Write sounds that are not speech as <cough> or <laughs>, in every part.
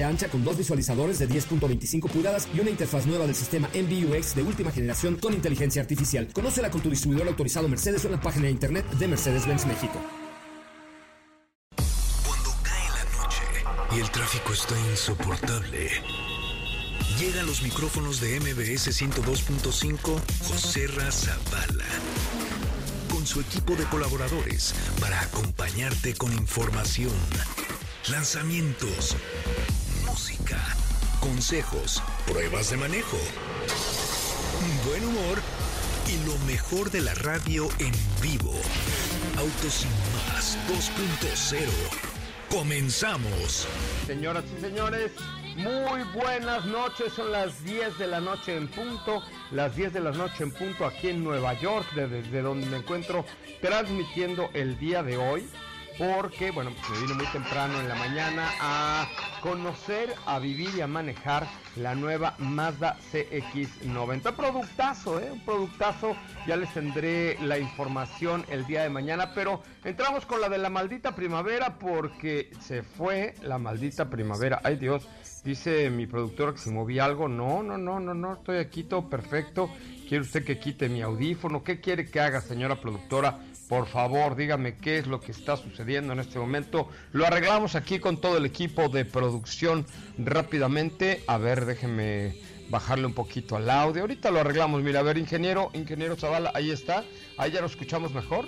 ancha con dos visualizadores de 10.25 pulgadas y una interfaz nueva del sistema MBUX de última generación con inteligencia artificial. Conócela con tu distribuidor autorizado Mercedes en la página de internet de Mercedes-Benz México. Cuando cae la noche y el tráfico está insoportable, llegan los micrófonos de MBS 102.5 José Razabala con su equipo de colaboradores para acompañarte con información, lanzamientos consejos, pruebas de manejo, buen humor y lo mejor de la radio en vivo. Autos sin más 2.0. Comenzamos. Señoras y señores, muy buenas noches. Son las 10 de la noche en punto. Las 10 de la noche en punto aquí en Nueva York, desde donde me encuentro transmitiendo el día de hoy porque, bueno, me vine muy temprano en la mañana a conocer, a vivir y a manejar la nueva Mazda CX90. Productazo, ¿eh? Un productazo. Ya les tendré la información el día de mañana, pero entramos con la de la maldita primavera porque se fue la maldita primavera. Ay Dios, dice mi productora que se movía algo. No, no, no, no, no, estoy aquí todo perfecto. ¿Quiere usted que quite mi audífono? ¿Qué quiere que haga, señora productora? Por favor, dígame qué es lo que está sucediendo en este momento. Lo arreglamos aquí con todo el equipo de producción rápidamente. A ver, déjeme bajarle un poquito al audio. Ahorita lo arreglamos. Mira, a ver, ingeniero, ingeniero Zavala, ahí está. Ahí ya lo escuchamos mejor.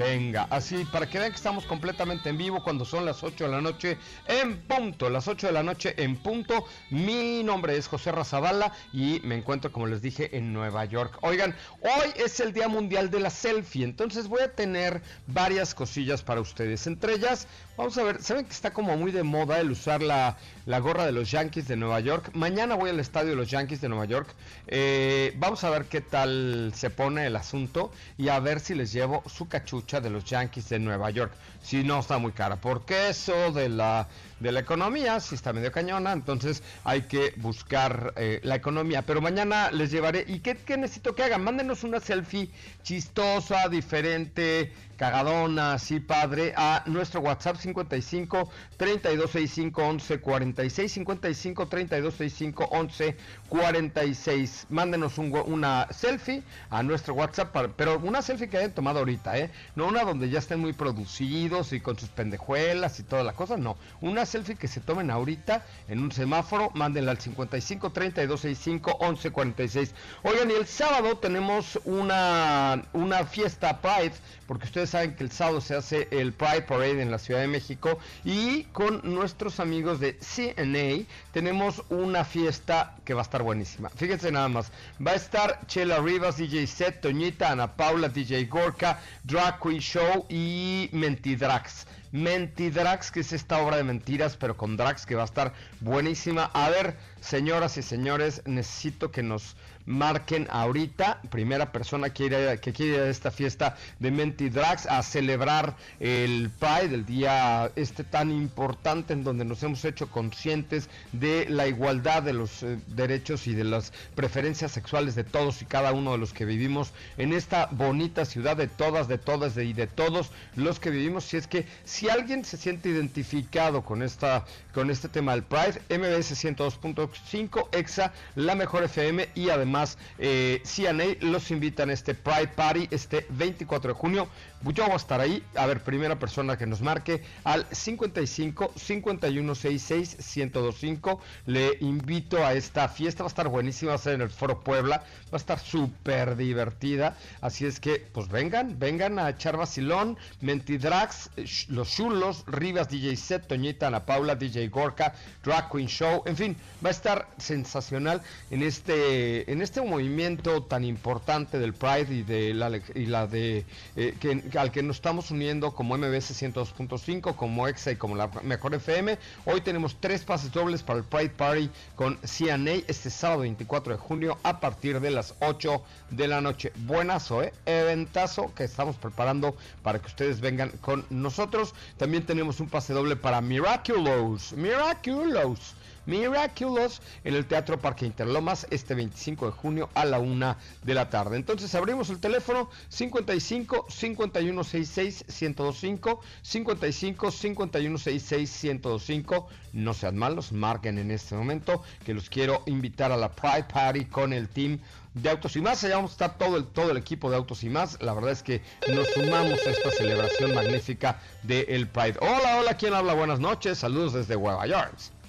Venga, así para que vean que estamos completamente en vivo cuando son las 8 de la noche en punto, las 8 de la noche en punto. Mi nombre es José Razabala y me encuentro, como les dije, en Nueva York. Oigan, hoy es el Día Mundial de la Selfie, entonces voy a tener varias cosillas para ustedes. Entre ellas, vamos a ver, ¿saben que está como muy de moda el usar la, la gorra de los Yankees de Nueva York? Mañana voy al estadio de los Yankees de Nueva York. Eh, vamos a ver qué tal se pone el asunto y a ver si les llevo su cachucha de los Yankees de Nueva York. Si no está muy cara, porque eso de la de la economía, si está medio cañona, entonces hay que buscar eh, la economía. Pero mañana les llevaré. ¿Y qué, qué, necesito que hagan? Mándenos una selfie chistosa, diferente, cagadona, así padre, a nuestro WhatsApp 55 3265 11 46 55 3265 11 46. Mándenos un, una selfie a nuestro WhatsApp, pero una selfie que hayan tomado ahorita, ¿eh? No una donde ya estén muy producidos y con sus pendejuelas y toda la cosa, no. Una selfie que se tomen ahorita en un semáforo, mándenla al 55 32 65 11 46. Oigan, y el sábado tenemos una, una fiesta Pride, porque ustedes saben que el sábado se hace el Pride Parade en la Ciudad de México y con nuestros amigos de CNA tenemos una fiesta que va a estar buenísima. Fíjense nada más, va a estar Chela Rivas, DJ Set, Toñita, Ana Paula, DJ Gorka, Drag Queen Show y Mentidrax. Mentidrax, que es esta obra de mentiras, pero con Drax, que va a estar buenísima. A ver, señoras y señores, necesito que nos marquen ahorita, primera persona que, que quiere ir a esta fiesta de Mentidrax a celebrar el Pride, el día este tan importante en donde nos hemos hecho conscientes de la igualdad de los eh, derechos y de las preferencias sexuales de todos y cada uno de los que vivimos en esta bonita ciudad de todas, de todas y de todos los que vivimos. Si es que si alguien se siente identificado con esta con este tema del Pride, MBS 102.5 EXA, la mejor FM y además eh, CNA los invitan a este Pride Party este 24 de junio. Yo voy a estar ahí. A ver, primera persona que nos marque al 55 51 66 1025. Le invito a esta fiesta. Va a estar buenísima. Va a ser en el Foro Puebla. Va a estar súper divertida. Así es que, pues vengan, vengan a echar vacilón. Mentidrax, los Los Chulos, Rivas, DJ Set, Toñita, Ana Paula, DJ Gorka, Drag Queen Show, en fin, va a estar sensacional en este, en este movimiento tan importante del Pride y de la, y la de eh, que, al que nos estamos uniendo como MBS 102.5, como EXA y como la Mejor FM. Hoy tenemos tres pases dobles para el Pride Party con CNA este sábado 24 de junio a partir de las 8 de la noche. Buenazo, ¿eh? Eventazo que estamos preparando para que ustedes vengan con nosotros. También tenemos un pase doble para Miraculous. Miraculous. Miraculous en el Teatro Parque Interlomas este 25 de junio a la una de la tarde. Entonces abrimos el teléfono 55 5166 1025 55 5166 1025. No sean malos, marquen en este momento que los quiero invitar a la Pride Party con el team de Autos y Más. Allá vamos a todo el, todo el equipo de Autos y Más. La verdad es que nos sumamos a esta celebración magnífica del Pride. Hola, hola, ¿quién habla? Buenas noches. Saludos desde Nueva York.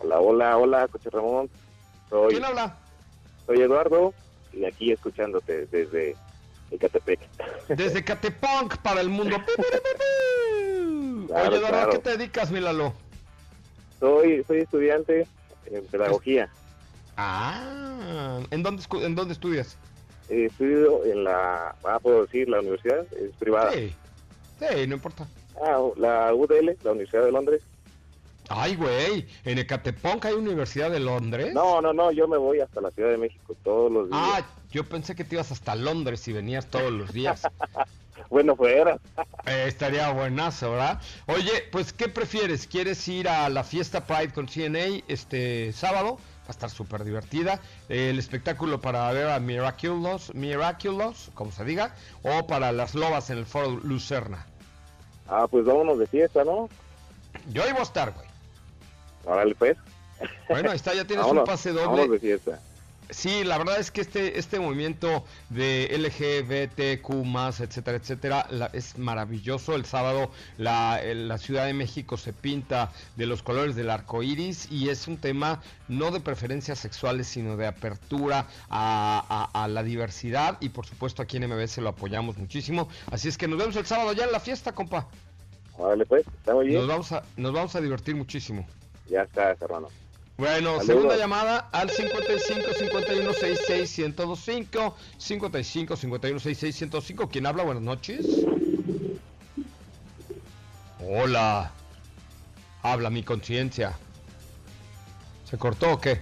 Hola, hola, hola, Coche Ramón. Soy, ¿Quién habla? Soy Eduardo y aquí escuchándote desde Ecatepec. <laughs> Desde Catepunk para el mundo. <laughs> Oye, Eduardo, ¿qué te dedicas, Milalo? Soy, soy estudiante en pedagogía. Ah, ¿en dónde, en dónde estudias? estudio en la, ah, puedo decir, la universidad, es privada. Sí, sí, no importa. Ah, la UDL, la Universidad de Londres. Ay, güey, en Ecatepec hay Universidad de Londres. No, no, no, yo me voy hasta la Ciudad de México todos los días. Ah, yo pensé que te ibas hasta Londres y venías todos los días. <laughs> bueno, fuera. Eh, estaría buenazo, ¿verdad? Oye, pues, ¿qué prefieres? ¿Quieres ir a la fiesta Pride con CNA este sábado? Va a estar súper divertida. el espectáculo para ver a Miraculous, Miraculous, como se diga, o para las lobas en el Foro Lucerna. Ah, pues vámonos de fiesta, ¿no? Yo iba a estar, güey. Órale, pues. Bueno, ahí está, ya tienes un pase doble. Sí, la verdad es que este, este movimiento de LGBTQ, etcétera, etcétera, es maravilloso. El sábado la, la, Ciudad de México se pinta de los colores del arco iris y es un tema no de preferencias sexuales, sino de apertura a, a, la diversidad. Y por supuesto, aquí en MBS lo apoyamos muchísimo. Así es que nos vemos el sábado ya en la fiesta, compa. Órale, pues, estamos bien. Nos vamos a, nos vamos a divertir muchísimo. Ya está, hermano. Bueno, segunda llamada al 55 51 66 1025 55 51 66 1025. ¿Quién habla? Buenas noches. Hola. Habla mi conciencia. ¿Se cortó o qué?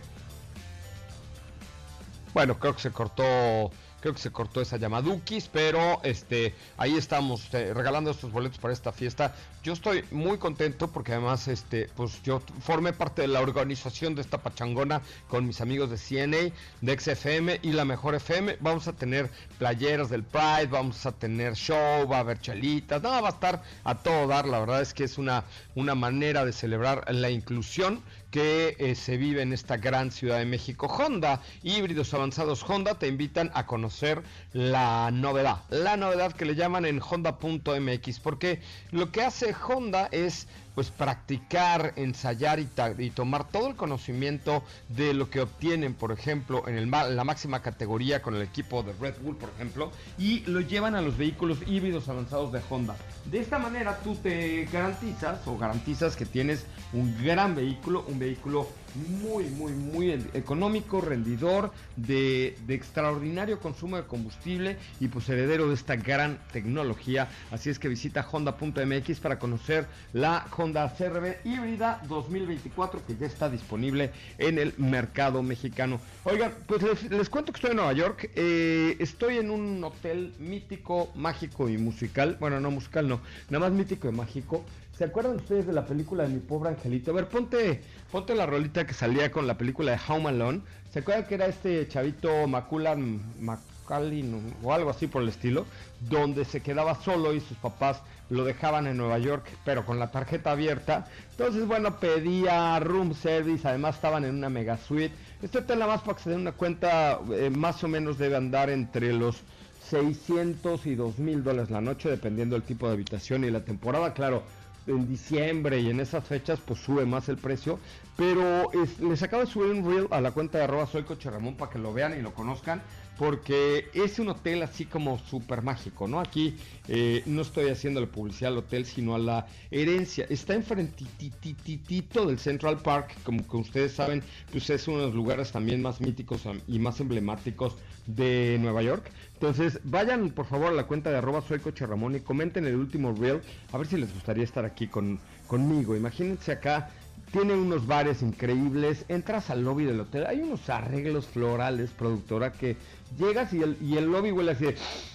Bueno, creo que se cortó creo que se cortó esa llamadukis, pero este ahí estamos eh, regalando estos boletos para esta fiesta. Yo estoy muy contento porque además este pues yo formé parte de la organización de esta pachangona con mis amigos de CNA, de XFM y la Mejor FM. Vamos a tener playeras del Pride, vamos a tener show, va a haber chalitas, no, va a estar a todo dar. La verdad es que es una una manera de celebrar la inclusión que eh, se vive en esta gran ciudad de México. Honda, híbridos avanzados Honda, te invitan a conocer la novedad, la novedad que le llaman en honda.mx, porque lo que hace Honda es pues practicar, ensayar y, tomar todo el conocimiento de lo que obtienen, por ejemplo, en el, la máxima categoría con el equipo de Red Bull, por ejemplo, y lo llevan a los vehículos híbridos avanzados de Honda. De esta manera tú te garantizas o garantizas que tienes un gran vehículo, un vehículo muy, muy, muy económico, rendidor, de, extraordinario consumo de combustible y pues heredero de esta gran tecnología. Así es que visita honda.mx para conocer la Honda CRV híbrida 2024 que ya está disponible en el mercado mexicano. Oigan, pues les, cuento que estoy en Nueva York. Eh, estoy en un hotel mítico, mágico y musical. Bueno, no musical, no, nada más mítico y mágico. ¿Se acuerdan ustedes de la película de Mi Pobre Angelito? A ver, ponte, ponte la rolita que salía con la película de Home Alone. ¿Se acuerdan que era este chavito Maculan Macalin o algo así por el estilo? Donde se quedaba solo y sus papás lo dejaban en Nueva York, pero con la tarjeta abierta. Entonces, bueno, pedía room service, además estaban en una mega suite. Este hotel nada más para que se den una cuenta, eh, más o menos debe andar entre los 600 y 2 mil dólares la noche, dependiendo del tipo de habitación y la temporada. Claro, en diciembre y en esas fechas pues sube más el precio. Pero les acabo de subir un reel a la cuenta de arroba soy Coche Ramón para que lo vean y lo conozcan. Porque es un hotel así como súper mágico, ¿no? Aquí eh, no estoy haciendo la publicidad al hotel, sino a la herencia. Está enfrentititito del Central Park, como que ustedes saben, pues es uno de los lugares también más míticos y más emblemáticos de Nueva York. Entonces, vayan por favor a la cuenta de arroba soy Ramón y comenten el último reel, a ver si les gustaría estar aquí con, conmigo. Imagínense acá tiene unos bares increíbles, entras al lobby del hotel, hay unos arreglos florales, productora, que llegas y el, y el lobby huele así,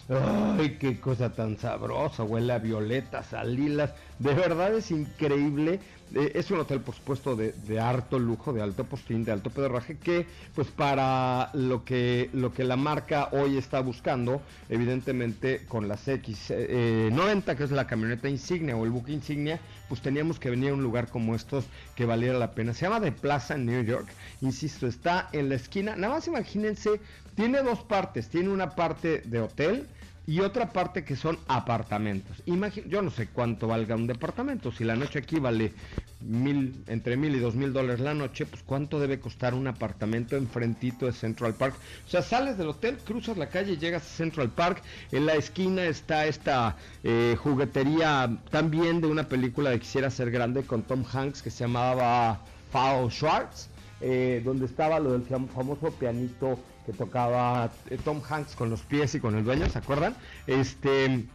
¡ay, qué cosa tan sabrosa! Huele a violetas, a lilas, de verdad es increíble eh, es un hotel, por supuesto, de, de, harto lujo, de alto postín, de alto pedorraje, que pues para lo que, lo que la marca hoy está buscando, evidentemente con las X90, eh, que es la camioneta insignia o el buque insignia, pues teníamos que venir a un lugar como estos que valiera la pena. Se llama The Plaza New York, insisto, está en la esquina, nada más imagínense, tiene dos partes, tiene una parte de hotel, y otra parte que son apartamentos. yo no sé cuánto valga un departamento. Si la noche aquí vale mil, entre mil y dos mil dólares la noche, pues cuánto debe costar un apartamento enfrentito de Central Park. O sea, sales del hotel, cruzas la calle, llegas a Central Park. En la esquina está esta eh, juguetería también de una película de Quisiera ser grande con Tom Hanks que se llamaba Foul Schwartz. Eh, donde estaba lo del famoso pianito que tocaba eh, Tom Hanks con los pies y con el dueño, ¿se acuerdan? Este,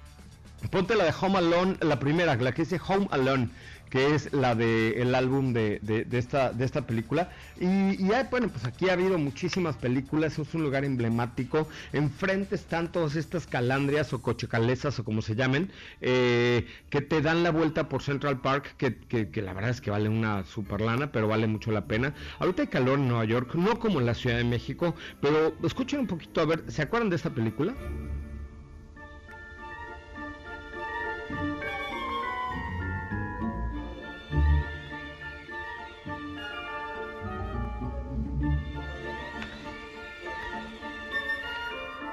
ponte la de Home Alone, la primera, la que dice Home Alone que es la de el álbum de, esta, de esta película. Y, bueno, pues aquí ha habido muchísimas películas, es un lugar emblemático. Enfrente están todas estas calandrias o cochecalesas o como se llamen, eh, que te dan la vuelta por Central Park, que, la verdad es que vale una super lana, pero vale mucho la pena. Ahorita hay calor en Nueva York, no como en la Ciudad de México, pero escuchen un poquito, a ver, ¿se acuerdan de esta película?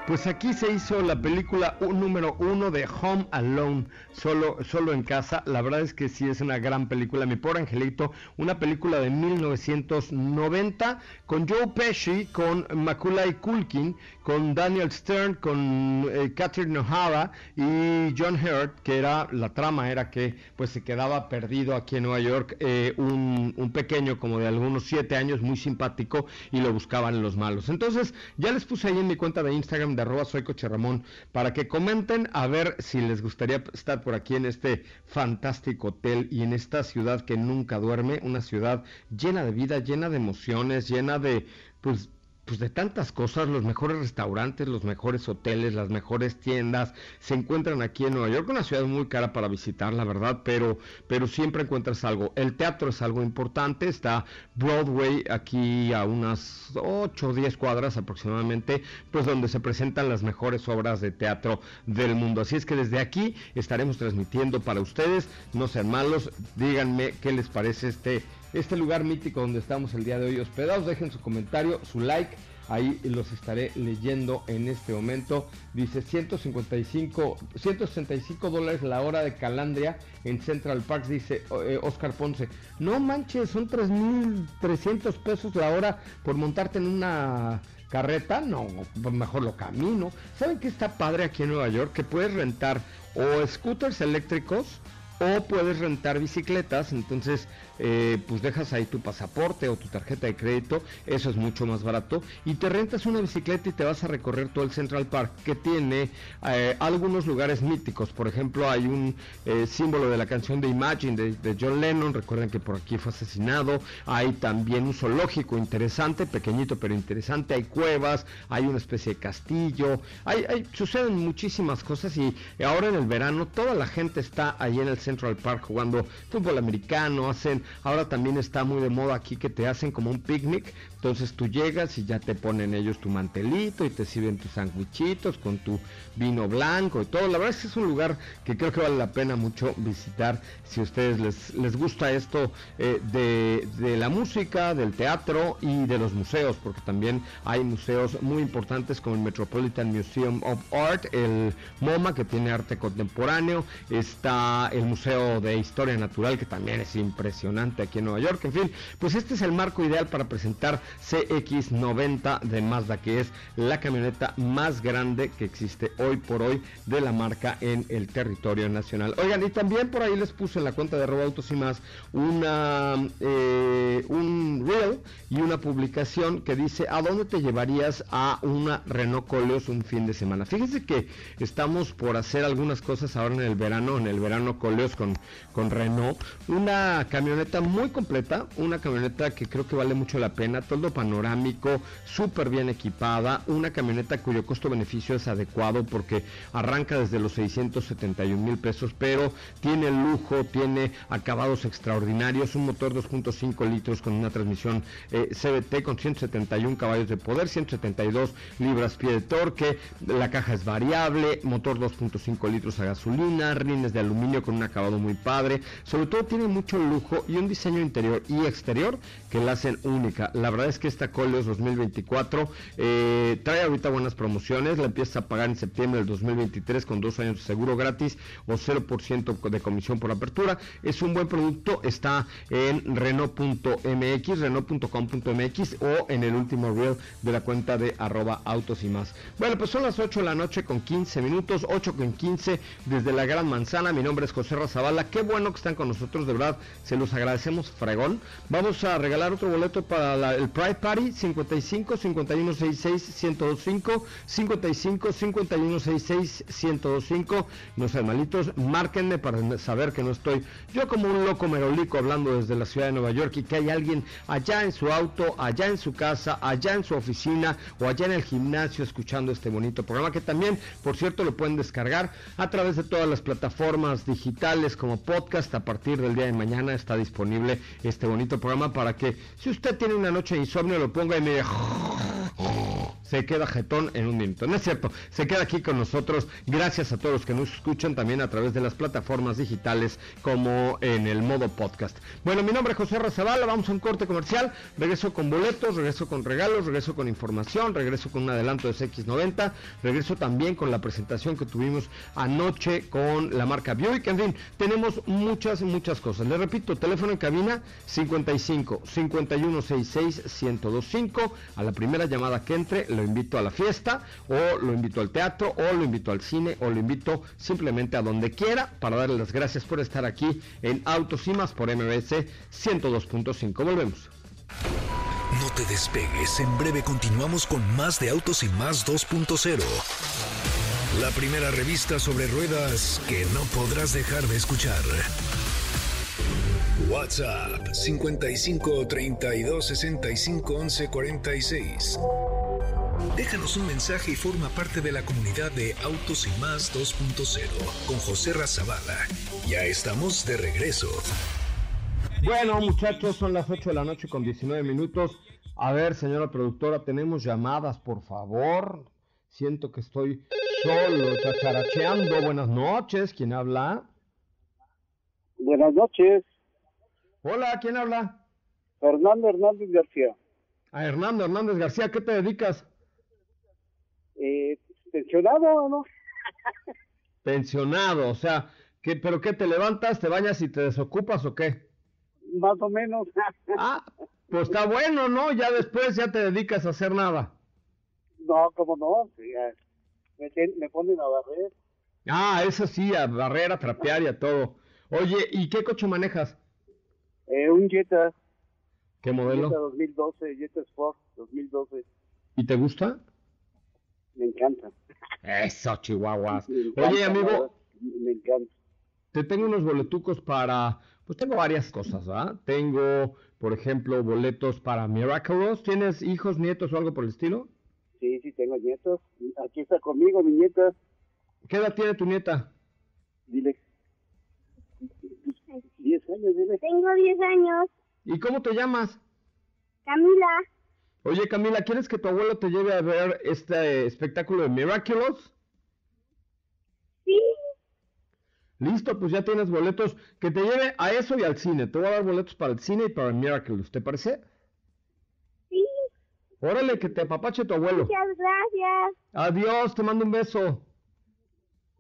Pues aquí se hizo la película número uno de Home Alone, solo, solo en casa. La verdad es que sí es una gran película. Mi pobre angelito, una película de 1990 con Joe Pesci, con Macaulay Culkin, con Daniel Stern, con eh, Catherine O'Hara y John Hurt, que era la trama era que pues se quedaba perdido aquí en Nueva York eh, un, un pequeño como de algunos siete años, muy simpático y lo buscaban los malos. Entonces ya les puse ahí en mi cuenta de Instagram de arroba soy Coche Ramón para que comenten a ver si les gustaría estar por aquí en este fantástico hotel y en esta ciudad que nunca duerme, una ciudad llena de vida, llena de emociones, llena de pues pues de tantas cosas, los mejores restaurantes, los mejores hoteles, las mejores tiendas se encuentran aquí en Nueva York, una ciudad muy cara para visitar, la verdad, pero, pero siempre encuentras algo. El teatro es algo importante, está Broadway aquí a unas 8 o 10 cuadras aproximadamente, pues donde se presentan las mejores obras de teatro del mundo. Así es que desde aquí estaremos transmitiendo para ustedes, no sean malos, díganme qué les parece este este lugar mítico donde estamos el día de hoy hospedados. Dejen su comentario, su like. Ahí los estaré leyendo en este momento. Dice 155, 165 dólares la hora de Calandria en Central Park, dice eh, Oscar Ponce. No manches, son 3.300 pesos la hora por montarte en una carreta. No, pues mejor lo camino. ¿Saben qué está padre aquí en Nueva York? Que puedes rentar o scooters eléctricos o puedes rentar bicicletas, entonces eh, pues dejas ahí tu pasaporte o tu tarjeta de crédito, eso es mucho más barato, y te rentas una bicicleta y te vas a recorrer todo el Central Park, que tiene eh, algunos lugares míticos, por ejemplo hay un eh, símbolo de la canción de Imagine de, John Lennon, recuerden que por aquí fue asesinado, hay también un zoológico interesante, pequeñito pero interesante, hay cuevas, hay una especie de castillo, hay, suceden muchísimas cosas y ahora en el verano toda la gente está ahí en el Central Park jugando fútbol americano, hacen, ahora también está muy de moda aquí que te hacen como un picnic, entonces tú llegas y ya te ponen ellos tu mantelito y te sirven tus sandwichitos con tu vino blanco y todo. La verdad es que es un lugar que creo que vale la pena mucho visitar si a ustedes les, les gusta esto eh, de, de la música, del teatro y de los museos, porque también hay museos muy importantes como el Metropolitan Museum of Art, el MoMA que tiene arte contemporáneo, está el Museo de Historia Natural que también es impresionante impresionante aquí en Nueva York. En fin, pues este es el marco ideal para presentar CX90 de Mazda, que es la camioneta más grande que existe hoy por hoy de la marca en el territorio nacional. Oigan, y también por ahí les puse en la cuenta de Robautos y más una eh, un reel y una publicación que dice ¿a dónde te llevarías a una Renault Coleos un fin de semana? Fíjense que estamos por hacer algunas cosas ahora en el verano, en el verano Coleos con, con Renault. Una camioneta muy completa, una camioneta que creo que vale mucho la pena, todo panorámico, súper bien equipada, una camioneta cuyo costo-beneficio es adecuado porque arranca desde los 671 mil pesos, pero tiene lujo, tiene acabados extraordinarios, un motor 2.5 litros con una transmisión eh, CBT con 171 caballos de poder, 172 libras-pie de torque, la caja es variable, motor 2.5 litros a gasolina, rines de aluminio con un acabado muy padre, sobre todo tiene mucho lujo y un diseño interior y exterior que la hacen única. La verdad es que esta Coleos 2024 eh, trae ahorita buenas promociones, la empieza a pagar en septiembre del 2023 con dos años de seguro gratis o 0% de comisión por apertura. Es un buen producto, está en Renault.mx, Renault.com.mx o en el último reel de la cuenta de arroba autos y más. Bueno, pues son las 8 de la noche con 15 minutos, 8 con 15 desde la Gran Manzana. Mi nombre es José Razabala. Qué bueno que están con nosotros, de verdad, se los agradecemos, fregón. Vamos a regalar otro boleto para el Pride Party 55 51 66 1025 55 51 66 1025. No sean malitos, márquenme para saber que no estoy yo como un loco merolico hablando desde la ciudad de Nueva York y que hay alguien allá en su auto, allá en su casa, allá en su oficina o allá en el gimnasio escuchando este bonito programa que también, por cierto, lo pueden descargar a través de todas las plataformas digitales como podcast. A partir del día de mañana está disponible este bonito programa para que si usted tiene una noche de insomnio lo ponga y me <laughs> se queda jetón en un minuto. No es cierto, se queda aquí con nosotros. Gracias a todos los que nos escuchan también a través de las plataformas digitales como en el modo podcast. Bueno, mi nombre es José Razabala, vamos a un corte comercial. Regreso con boletos, regreso con regalos, regreso con información, regreso con un adelanto de CX90, regreso también con la presentación que tuvimos anoche con la marca Buick. En fin, tenemos muchas, muchas cosas. Le repito, teléfono en cabina 55 5166 1025. A la primera llamada que entre, lo invito a la fiesta, o lo invito al teatro, o lo invito al cine, o lo invito simplemente a donde quiera para darle las gracias por estar aquí en Autos y más por MBS 102.5. Volvemos. No te despegues, en breve continuamos con más de Autos y más 2.0. La primera revista sobre ruedas que no podrás dejar de escuchar. WhatsApp 55 32 65 11 46. Déjanos un mensaje y forma parte de la comunidad de Autos y Más 2.0 con José Razabala. Ya estamos de regreso. Bueno, muchachos, son las 8 de la noche con 19 minutos. A ver, señora productora, tenemos llamadas, por favor. Siento que estoy solo, chacharacheando. Buenas noches, ¿quién habla? Buenas noches. Hola, ¿quién habla? Fernando Hernández García. A Hernando Hernández García, ¿qué te dedicas? Eh, pensionado, ¿no? <laughs> Pensionado, o sea, ¿qué, ¿pero qué te levantas, te bañas y te desocupas o qué? Más o menos. <laughs> Ah, pues está bueno, ¿no? Ya después ya te dedicas a hacer nada. No, como no, me, me ponen a barrer. Ah, eso sí, a barrer, a trapear y a todo. Oye, ¿y qué coche manejas? Eh, un Jetta, ¿Qué Jetta modelo? 2012, Jetta Sport 2012. ¿Y te gusta? Me encanta. Eso, chihuahuas. Encanta, Oye, amigo, Me encanta. te tengo unos boletucos para... Pues tengo varias cosas, ¿ah? Tengo, por ejemplo, boletos para Miraculous. ¿Tienes hijos, nietos o algo por el estilo? Sí, sí, tengo nietos. Aquí está conmigo mi nieta. ¿Qué edad tiene tu nieta? Dile. 10 años, dile. Tengo 10 años. ¿Y cómo te llamas? Camila. Oye, Camila, ¿quieres que tu abuelo te lleve a ver este espectáculo de Miraculous? Sí. Listo, pues ya tienes boletos. Que te lleve a eso y al cine. Te voy a dar boletos para el cine y para el Miraculous. ¿Te parece? Sí. Órale, que te apapache tu abuelo. Muchas gracias. Adiós, te mando un beso.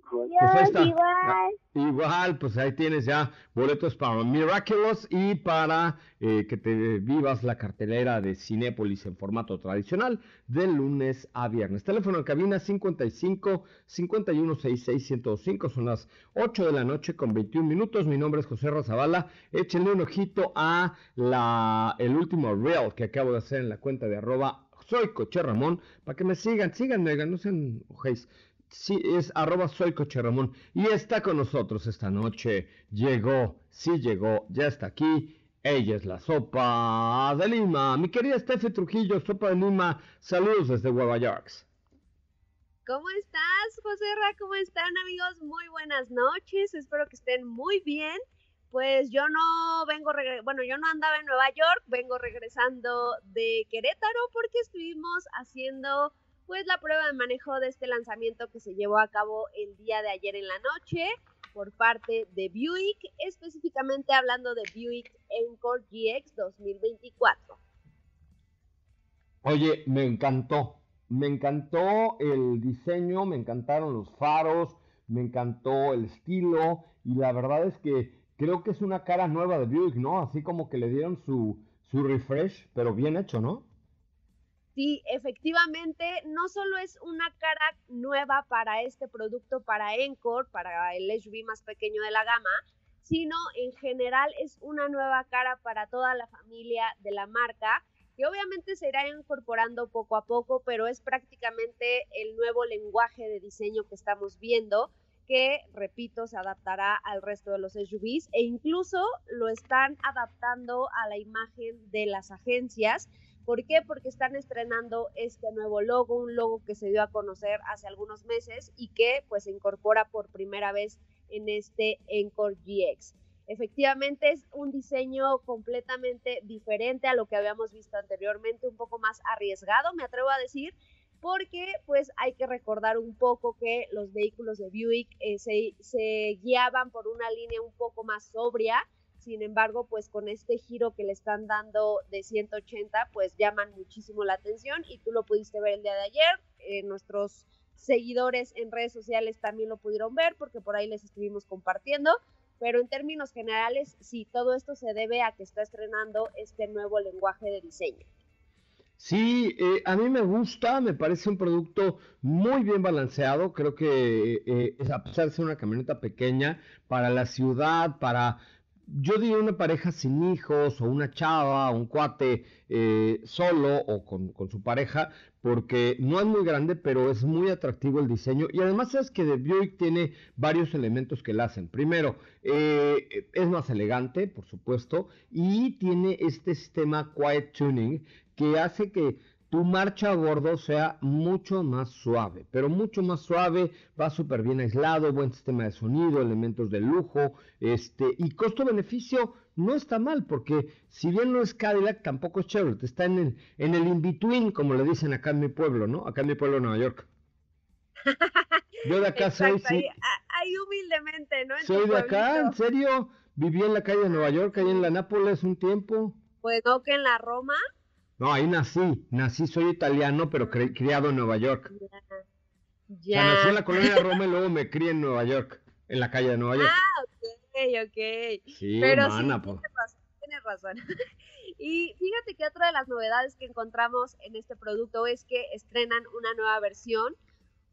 Pues ahí está. igual. Igual, pues ahí tienes ya boletos para Miraculous y para eh, que te vivas la cartelera de Cinépolis en formato tradicional de lunes a viernes. Teléfono en cabina 55 51 66 105. Son las 8 de la noche con 21 minutos. Mi nombre es José Razabala. Échenle un ojito a la, el último reel que acabo de hacer en la cuenta de arroba soy Coche Ramón para que me sigan. Síganme, no se enojéis. Sí, es arroba soy Coche. Y está con nosotros esta noche. Llegó, sí llegó, ya está aquí. Ella es la Sopa de Lima. Mi querida Steffi Trujillo, Sopa de Lima. Saludos desde Nueva York. ¿Cómo estás, José Ra? ¿Cómo están, amigos? Muy buenas noches. Espero que estén muy bien. Pues yo no vengo, bueno, yo no andaba en Nueva York, vengo regresando de Querétaro porque estuvimos haciendo pues la prueba de manejo de este lanzamiento que se llevó a cabo el día de ayer en la noche por parte de Buick, específicamente hablando de Buick Encore GX 2024. Oye, me encantó. Me encantó el diseño, me encantaron los faros, me encantó el estilo y la verdad es que creo que es una cara nueva de Buick, ¿no? Así como que le dieron su, su refresh, pero bien hecho, ¿no? Sí, efectivamente, no solo es una cara nueva para este producto, para Encore, para el SUV más pequeño de la gama, sino en general es una nueva cara para toda la familia de la marca, que obviamente se irá incorporando poco a poco, pero es prácticamente el nuevo lenguaje de diseño que estamos viendo, que, repito, se adaptará al resto de los SUVs e incluso lo están adaptando a la imagen de las agencias. ¿Por qué? Porque están estrenando este nuevo logo, un logo que se dio a conocer hace algunos meses y que pues se incorpora por primera vez en este Encore GX. Efectivamente es un diseño completamente diferente a lo que habíamos visto anteriormente, un poco más arriesgado, me atrevo a decir, porque pues hay que recordar un poco que los vehículos de Buick eh, se, se guiaban por una línea un poco más sobria, sin embargo, pues con este giro que le están dando de 180, pues llaman muchísimo la atención y tú lo pudiste ver el día de ayer. Eh, nuestros seguidores en redes sociales también lo pudieron ver porque por ahí les estuvimos compartiendo. Pero en términos generales, sí, todo esto se debe a que está estrenando este nuevo lenguaje de diseño. Sí, eh, a mí me gusta, me parece un producto muy bien balanceado. Creo que eh, a pesar de ser una camioneta pequeña, para la ciudad, para yo diría una pareja sin hijos o una chava o un cuate eh, solo o con, su pareja porque no es muy grande pero es muy atractivo el diseño. Y además es que de Buick tiene varios elementos que la hacen. Primero eh, es más elegante por supuesto y tiene este sistema quiet tuning que hace que tu marcha a bordo sea mucho más suave, pero mucho más suave, va súper bien aislado, buen sistema de sonido, elementos de lujo, este, y costo-beneficio no está mal, porque si bien no es Cadillac, tampoco es Chevrolet, está en el, en el in-between, como le dicen acá en mi pueblo, ¿no? Acá en mi pueblo, Nueva York. <laughs> Yo de acá Exacto, soy, sí, ahí, ahí humildemente, ¿no? En soy de acá, en serio, viví en la calle de Nueva York, ahí en la Nápoles un tiempo. Pues no que en la Roma. No, ahí nací, nací, soy italiano, pero cri- criado en Nueva York. O sea, nací Ya. en la colonia Roma y luego me <laughs> crié en Nueva York, en la calle de Nueva York. Ah, ok, ok. sí, Pero mana, sí, pues. tienes razón, tienes razón. <laughs> y fíjate que otra de las novedades que encontramos en este producto es que estrenan una nueva versión,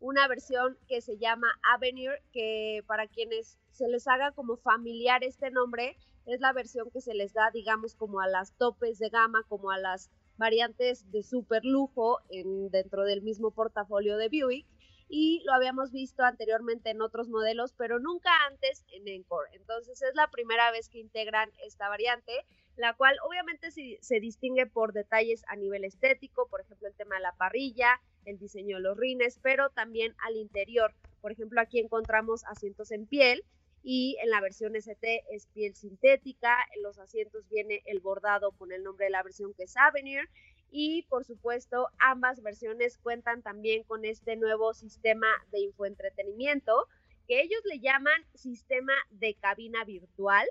una versión que se llama Avenue, que para quienes se les haga como familiar este nombre, es la versión que se les da, digamos, como a las topes de gama, como a las variantes de super lujo en, dentro del mismo portafolio de Buick y lo habíamos visto anteriormente en otros modelos, pero nunca antes en Encore. Entonces es la primera vez que integran esta variante, la cual obviamente se, se distingue por detalles a nivel estético, por ejemplo el tema de la parrilla, el diseño de los rines, pero también al interior. Por ejemplo aquí encontramos asientos en piel y en la versión ST es piel sintética, en los asientos viene el bordado con el nombre de la versión que es Avenir y por supuesto ambas versiones cuentan también con este nuevo sistema de infoentretenimiento que ellos le llaman sistema de cabina virtual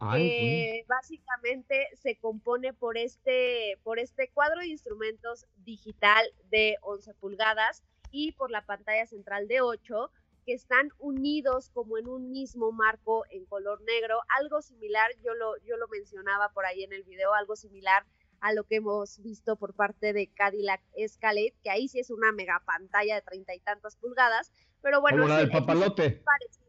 Ay, que básicamente se compone por este por este cuadro de instrumentos digital de 11 pulgadas y por la pantalla central de 8 que están unidos como en un mismo marco en color negro, algo similar, yo lo, yo lo mencionaba por ahí en el video, algo similar a lo que hemos visto por parte de Cadillac Escalade, que ahí sí es una mega pantalla de treinta y tantas pulgadas, pero bueno, Como la del papalote. es parecido.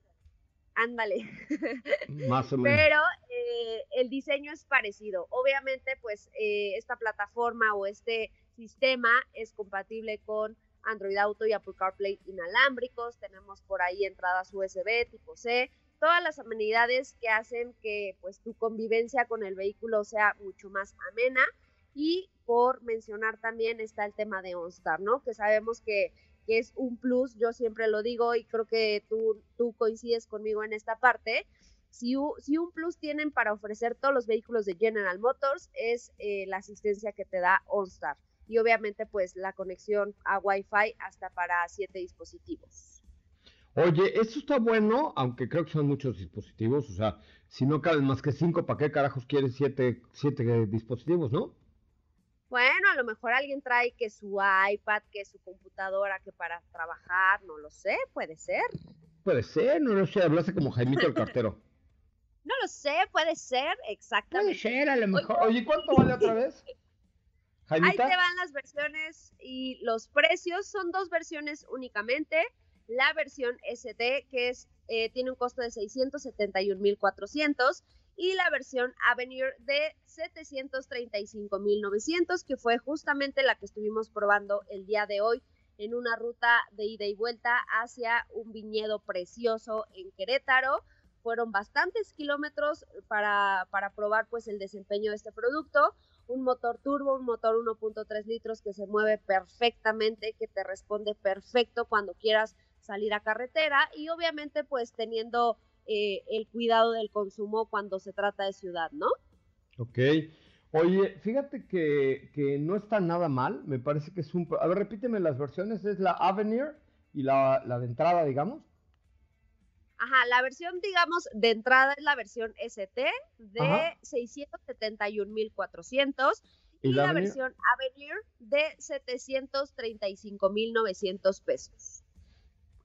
Ándale. <laughs> Más o menos. Pero eh, el diseño es parecido. Obviamente, pues eh, esta plataforma o este sistema es compatible con Android Auto y Apple CarPlay inalámbricos. Tenemos por ahí entradas USB tipo C. Todas las amenidades que hacen que pues tu convivencia con el vehículo sea mucho más amena. Y por mencionar también está el tema de OnStar, ¿no? Que sabemos que es un plus, yo siempre lo digo y creo que tú, tú coincides conmigo en esta parte. Si, si un plus tienen para ofrecer todos los vehículos de General Motors es eh, la asistencia que te da OnStar y obviamente pues la conexión a Wi-Fi hasta para siete dispositivos. Oye, esto está bueno, aunque creo que son muchos dispositivos. O sea, si no caben más que cinco, ¿para qué carajos quieres siete, siete dispositivos, no? Bueno, a lo mejor alguien trae que su iPad, que su computadora, que para trabajar, no lo sé, puede ser. Puede ser, no lo sé, hablaste como Jaimito el cartero. <laughs> No lo sé, puede ser, Puede exactamente. ser, a lo mejor. Oye, ¿cuánto vale otra vez? Ahí te van las versiones y los precios. Son dos versiones únicamente. La versión ST, que es, eh, tiene un costo de 671,400 y la versión Avenir de 735,900, que fue justamente la que estuvimos probando el día de hoy en una ruta de ida y vuelta hacia un viñedo precioso en Querétaro. Fueron bastantes kilómetros para, para probar pues el desempeño de este producto un motor turbo, un motor 1.3 litros que se mueve perfectamente, que te responde perfecto cuando quieras salir a carretera y obviamente pues teniendo eh, el cuidado del consumo cuando se trata de ciudad, ¿no? Ok. Oye, fíjate que, que no está nada mal. Me parece que es un... A ver, repíteme las versiones. Es la Avenir y la, la de entrada, digamos. Ajá, la versión, digamos, de entrada es la versión ST de Ajá. 671,400 ¿Y y la versión Avenir de 735,900 pesos.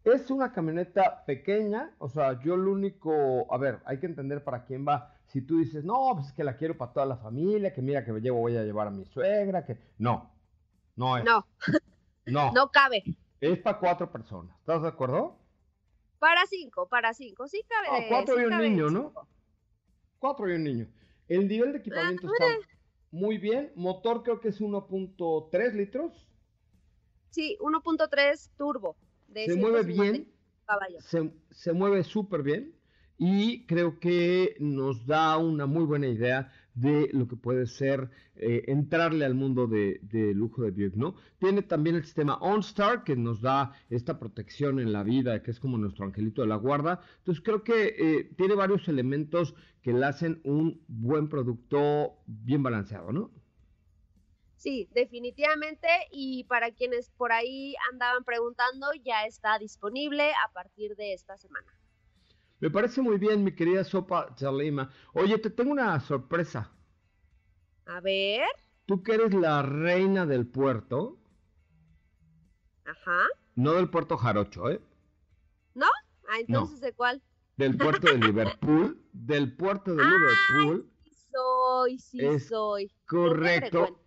Es una camioneta pequeña, o sea, yo lo único, a ver, hay que entender para quién va. Si tú dices, no, pues es que la quiero para toda la familia, que mira que me llevo, voy a llevar a mi suegra, que no, no es, No, no, <laughs> no cabe. es para cuatro personas, ¿estás de acuerdo? Para cinco, para cinco, sí cabe. Ah, cuatro sí y un niño, ¿no? cinco. Cuatro y un niño. El nivel de equipamiento está muy bien, motor creo que es 1.3 litros, Sí, 1.3 turbo. De se mueve 150 bien, caballos. se, se mueve súper bien y creo que nos da una muy buena idea de lo que puede ser eh, entrarle al mundo de, de lujo de Buick, ¿no? Tiene también el sistema OnStar que nos da esta protección en la vida, que es como nuestro angelito de la guarda. Entonces creo que eh, tiene varios elementos que le hacen un buen producto bien balanceado, ¿no? Sí, definitivamente. Y para quienes por ahí andaban preguntando, ya está disponible a partir de esta semana. Me parece muy bien, mi querida Sopa Chalima. Oye, te tengo una sorpresa. A ver, Tú que eres la reina del puerto, ajá. no del puerto Jarocho, ¿eh? Ah, entonces, ¿de cuál? Del puerto de Liverpool, <laughs> del puerto de Ay, Liverpool, Sí soy, sí Es soy. correcto.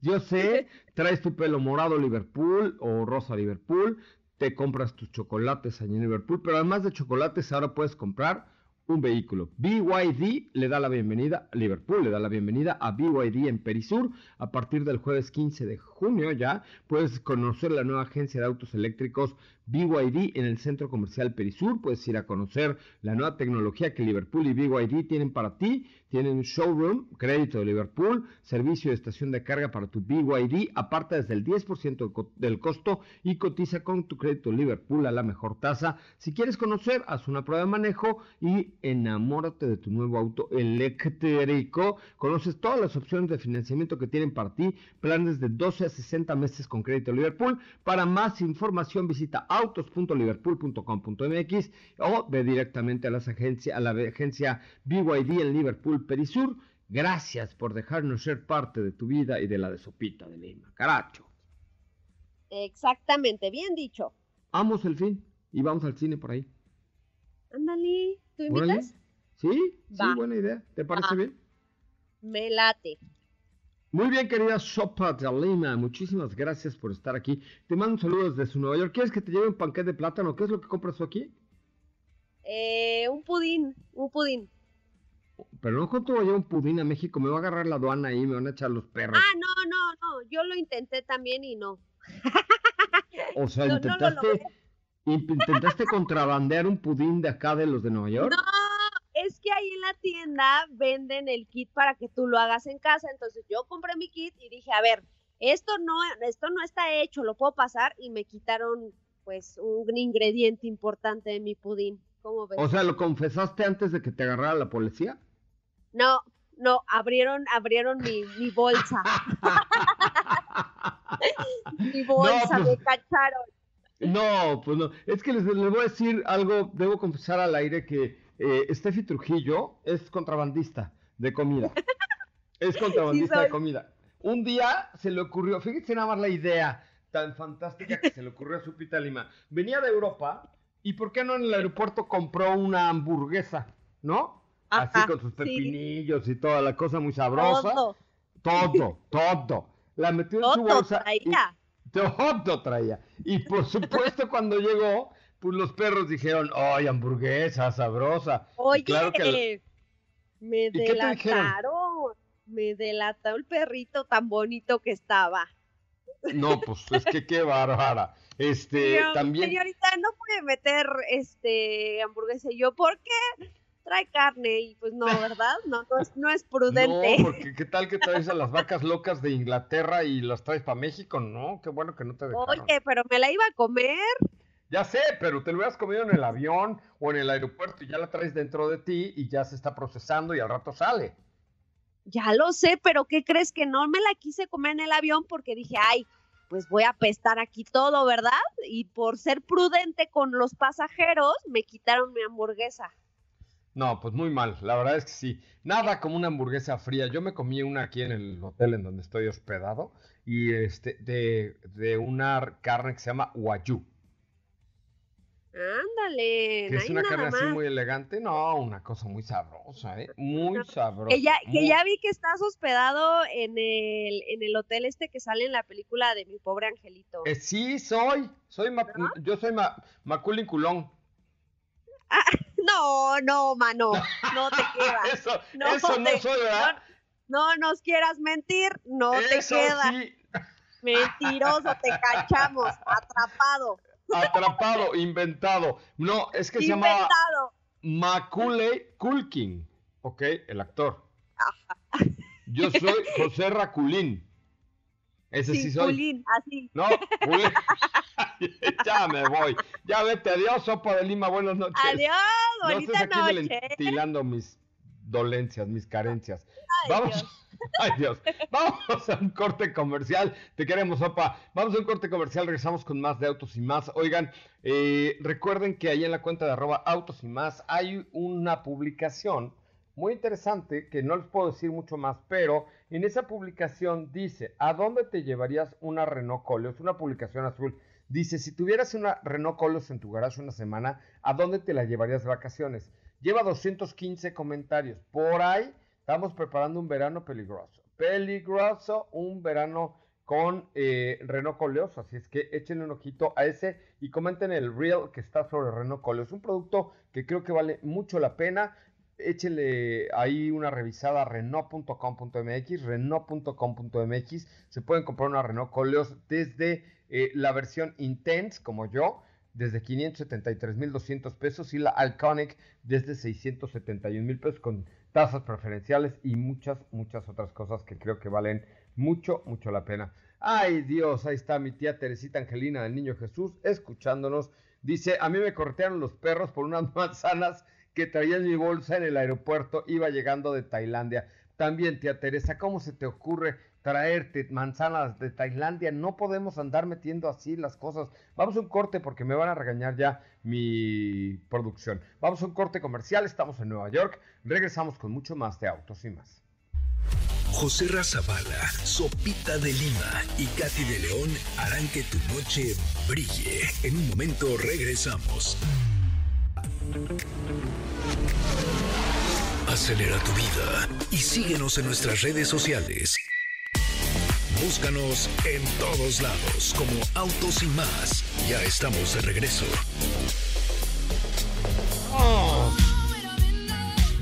Yo sé, <laughs> traes tu pelo morado Liverpool o rosa Liverpool, te compras tus chocolates allí en Liverpool, pero además de chocolates ahora puedes comprar un vehículo. BYD le da la bienvenida, Liverpool le da la bienvenida a BYD en Perisur. A partir del jueves 15 de junio ya puedes conocer la nueva agencia de autos eléctricos BYD en el centro comercial Perisur. Puedes ir a conocer la nueva tecnología que Liverpool y BYD tienen para ti. Tienen showroom, crédito de Liverpool, servicio de estación de carga para tu BYD, aparta desde el 10% del co- del costo y cotiza con tu crédito Liverpool a la mejor tasa. Si quieres conocer, haz una prueba de manejo y enamórate de tu nuevo auto eléctrico. Conoces todas las opciones de financiamiento que tienen para ti, planes de 12 a 60 meses con crédito Liverpool. Para más información visita autos.liverpool.com.mx o ve directamente a, las agencias, a la agencia BYD en Liverpool Perisur. Gracias por dejarnos ser parte de tu vida y de la de Sopita de Lima. Caracho. Exactamente, bien dicho. Amos el fin. y vamos al cine por ahí. Ándale, ¿tú invitas? ¿Sí? Sí, buena idea. ¿Te parece bien? Me late. Muy bien, querida Sopa de Lima, muchísimas gracias por estar aquí. Te mando un saludo desde Nueva York. ¿Quieres que te lleve un panqué de plátano? ¿Qué es lo que compras tú aquí? Eh, un pudín, un pudín. Pero no cuánto voy a llevar un pudín a México, me va a agarrar la aduana ahí, me van a echar los perros. Ah, no, no, no. Yo lo intenté también y no. o sea, <laughs> no, intentaste, intentaste contrabandear un pudín de acá de los de Nueva York. No, es que ahí en la tienda venden el kit para que tú lo hagas en casa. Entonces yo compré mi kit y dije, a ver, esto no, esto no está hecho, lo puedo pasar y me quitaron pues un ingrediente importante de mi pudín. ¿Cómo ves? O sea, ¿lo confesaste antes de que te agarrara la policía? No, no, abrieron, abrieron mi, mi bolsa. mi <laughs> bolsa, pues- me cacharon. No, pues no. Es que les, les voy a decir algo, debo confesar al aire que eh, Steffi Trujillo es contrabandista de comida. <laughs> Es contrabandista de comida. Un día se le ocurrió, fíjense nada más la idea tan fantástica que se le ocurrió a Supita Lima. Venía de Europa y ¿por qué no en el aeropuerto compró una hamburguesa? ¿no? Así con sus sí. pepinillos y toda la cosa muy sabrosa. Todo, Todo, todo. La metió en su bolsa. y- traía. todo traía. Y por supuesto, cuando llegó, pues los perros dijeron, ¡ay, hamburguesa sabrosa! Y Oye, claro que me te dijeron? delataron. Me delató el perrito tan bonito que estaba. No, pues es que qué bárbara. Este, también. Señorita, no puede meter este hamburguesa. Y yo, ¿por qué? Trae carne. Y pues no, ¿verdad? No, no es, no es prudente. No, porque qué tal que traes a las vacas locas de Inglaterra y las traes para México, ¿no? Qué bueno que no te dejaron. Oye, pero me la iba a comer. Ya sé, pero te lo hubieras comido en el avión o en el aeropuerto y ya la traes dentro de ti y ya se está procesando y al rato sale. Ya lo sé, pero ¿qué crees que no me la quise comer en el avión? Porque dije, ay, pues voy a apestar aquí todo, ¿verdad? Y por ser prudente con los pasajeros, me quitaron mi hamburguesa. No, pues muy mal, la verdad es que sí. Nada como una hamburguesa fría. Yo me comí una aquí en el hotel en donde estoy hospedado y este de, de una carne que se llama Wagyu, Ándale, que es una carne así muy elegante. No, una cosa muy sabrosa, ¿eh? Muy sabrosa. Que ya, que muy- ya vi que estás hospedado en el, en el hotel este que sale en la película de mi pobre angelito. Eh, sí, soy, soy Ma- yo soy Ma Macaulay Culón. No, no, mano, no te queda. <laughs> Eso, No eso no te- soy, ¿verdad? No nos quieras mentir, no te queda. sí, Mentiroso, te cachamos, atrapado, atrapado, inventado. No, es que se llama inventado. Macaulay Culkin, ¿ok? El actor. Yo soy José Raculín. Ese sí Sin soy. culín, así. No, Culín. <laughs> <laughs> ya me voy. Ya vete, adiós, sopa de Lima, buenas noches. Adiós, No bonita estés aquí noche. ventilando mis dolencias, mis carencias. Ay, Vamos. Dios. <laughs> Ay, Dios. Vamos a un corte comercial. Te queremos, Sopa. Vamos a un corte comercial. Regresamos con más de Autos y Más. Oigan, eh, recuerden que ahí en la cuenta de arroba Autos y Más hay una publicación muy interesante que no les puedo decir mucho más, pero en esa publicación dice, ¿a dónde te llevarías una Renault Coleos? Una publicación azul. Dice, si tuvieras una Renault Coleos en tu garaje una semana, ¿a dónde te la llevarías de vacaciones? Lleva 215 comentarios. Por ahí estamos preparando un verano peligroso. Peligroso, un verano con eh, Renault Coleos. Así es que échenle un ojito a ese y comenten el reel que está sobre Renault Coleos. Un producto que creo que vale mucho la pena. Échenle ahí una revisada a Renault.com.mx, Renault.com.mx. Se pueden comprar una Renault Coleos desde eh, la versión Intense, como yo, desde 573.200 pesos y la Iconic desde 671.000 pesos con tasas preferenciales y muchas, muchas otras cosas que creo que valen mucho, mucho la pena. Ay Dios, ahí está mi tía Teresita Angelina del Niño Jesús escuchándonos. Dice, a mí me cortearon los perros por unas <laughs> manzanas que traía en mi bolsa en el aeropuerto, iba llegando de Tailandia. También, tía Teresa, ¿cómo se te ocurre traerte manzanas de Tailandia? No podemos andar metiendo así las cosas. Vamos a un corte porque me van a regañar ya mi producción. Vamos a un corte comercial, estamos en Nueva York, regresamos con mucho más de autos y más. José Razabala, Sopita de Lima y Katy de León harán que tu noche brille. En un momento regresamos. Acelera tu vida y síguenos en nuestras redes sociales. Búscanos en todos lados como Autos y más. Ya estamos de regreso.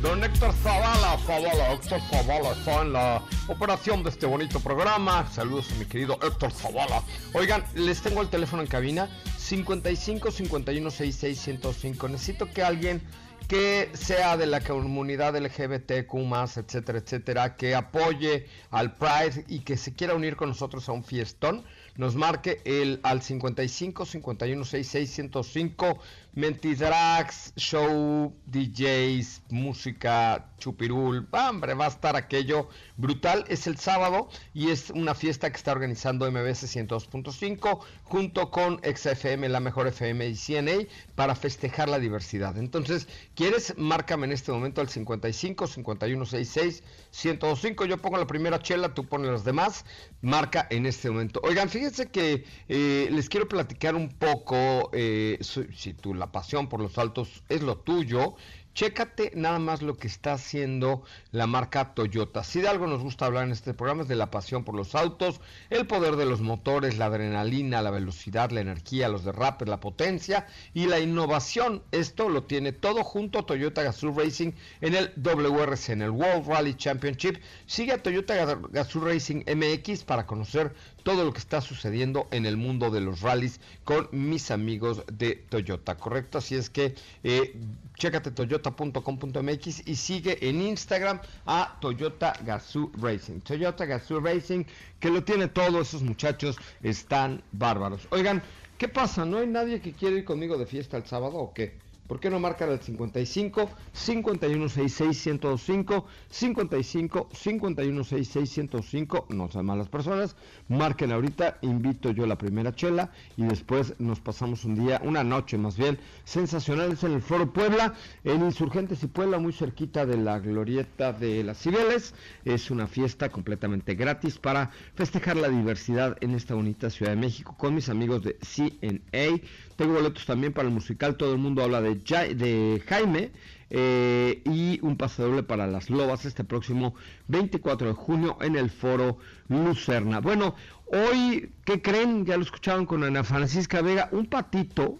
Don Héctor Zavala, Zavala, Héctor Zavala está en la operación de este bonito programa. Saludos a mi querido Héctor Zavala. Oigan, les tengo el teléfono en cabina 55 51 66 105. Necesito que alguien que sea de la comunidad LGBTQ, etcétera, etcétera, que apoye al Pride y que se quiera unir con nosotros a un fiestón, nos marque el al 55 51 66 105 Mentidrags, show, DJs, música, chupirul, hombre, va a estar aquello brutal. Es el sábado y es una fiesta que está organizando MBS 102.5 junto con XFM, la mejor FM y CNA para festejar la diversidad. Entonces, ¿quieres? Márcame en este momento al 55 51 66 105. Yo pongo la primera chela, tú pones las demás. Marca en este momento. Oigan, fíjense que eh, les quiero platicar un poco, eh, si tú la pasión por los autos es lo tuyo, Chécate nada más lo que está haciendo la marca Toyota. Si de algo nos gusta hablar en este programa es de la pasión por los autos, el poder de los motores, la adrenalina, la velocidad, la energía, los derrapes, la potencia y la innovación. Esto lo tiene todo junto Toyota Gazoo Racing en el WRC, en el World Rally Championship. Sigue a Toyota Gazoo Racing MX para conocer todo lo que está sucediendo en el mundo de los rallies con mis amigos de Toyota, ¿correcto? Así es que eh, chécate toyota.com.mx y sigue en Instagram a Toyota Gazoo Racing. Toyota Gazoo Racing, que lo tiene todo, esos muchachos están bárbaros. Oigan, ¿qué pasa? ¿No hay nadie que quiera ir conmigo de fiesta el sábado o qué? ¿Por qué no marcan el 55 5166 105 55 5166 105? No sean malas personas. Marquen ahorita, invito yo la primera chela y después nos pasamos un día, una noche más bien, sensacionales en el Foro Puebla, en Insurgentes y Puebla, muy cerquita de la glorieta de las Cibeles. Es una fiesta completamente gratis para festejar la diversidad en esta bonita Ciudad de México con mis amigos de CNA tengo boletos también para el musical Todo el mundo habla de, Jaime. Eh, y un pase doble para las Lobas este próximo 24 de junio en el foro Lucerna. Bueno, hoy, ¿qué creen? Ya lo escucharon con Ana Francisca Vega, un patito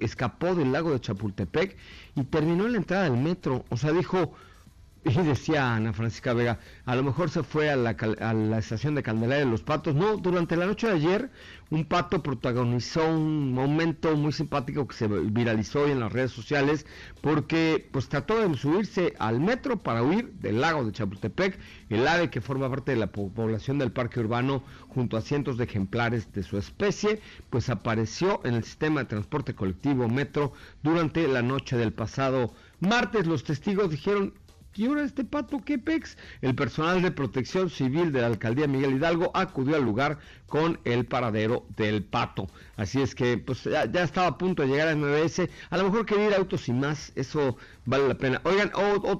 escapó del lago de Chapultepec y terminó en la entrada del metro. O sea, dijo, <laughs> y decía Ana Francisca Vega, a lo mejor se fue a la, a la estación de Candelaria de los Patos. No, durante la noche de ayer un pato protagonizó un momento muy simpático que se viralizó hoy en las redes sociales porque pues trató de subirse al metro para huir del lago de Chapultepec, el ave que forma parte de la población del parque urbano junto a cientos de ejemplares de su especie, pues apareció en el sistema de transporte colectivo metro durante la noche del pasado martes. Los testigos dijeron ¿Y ahora este pato qué pex? El personal de protección civil de la alcaldía Miguel Hidalgo acudió al lugar con el paradero del pato. Así es que pues ya, estaba a punto de llegar a MBS. A lo mejor quería ir a autos y más, eso vale la pena. Oigan,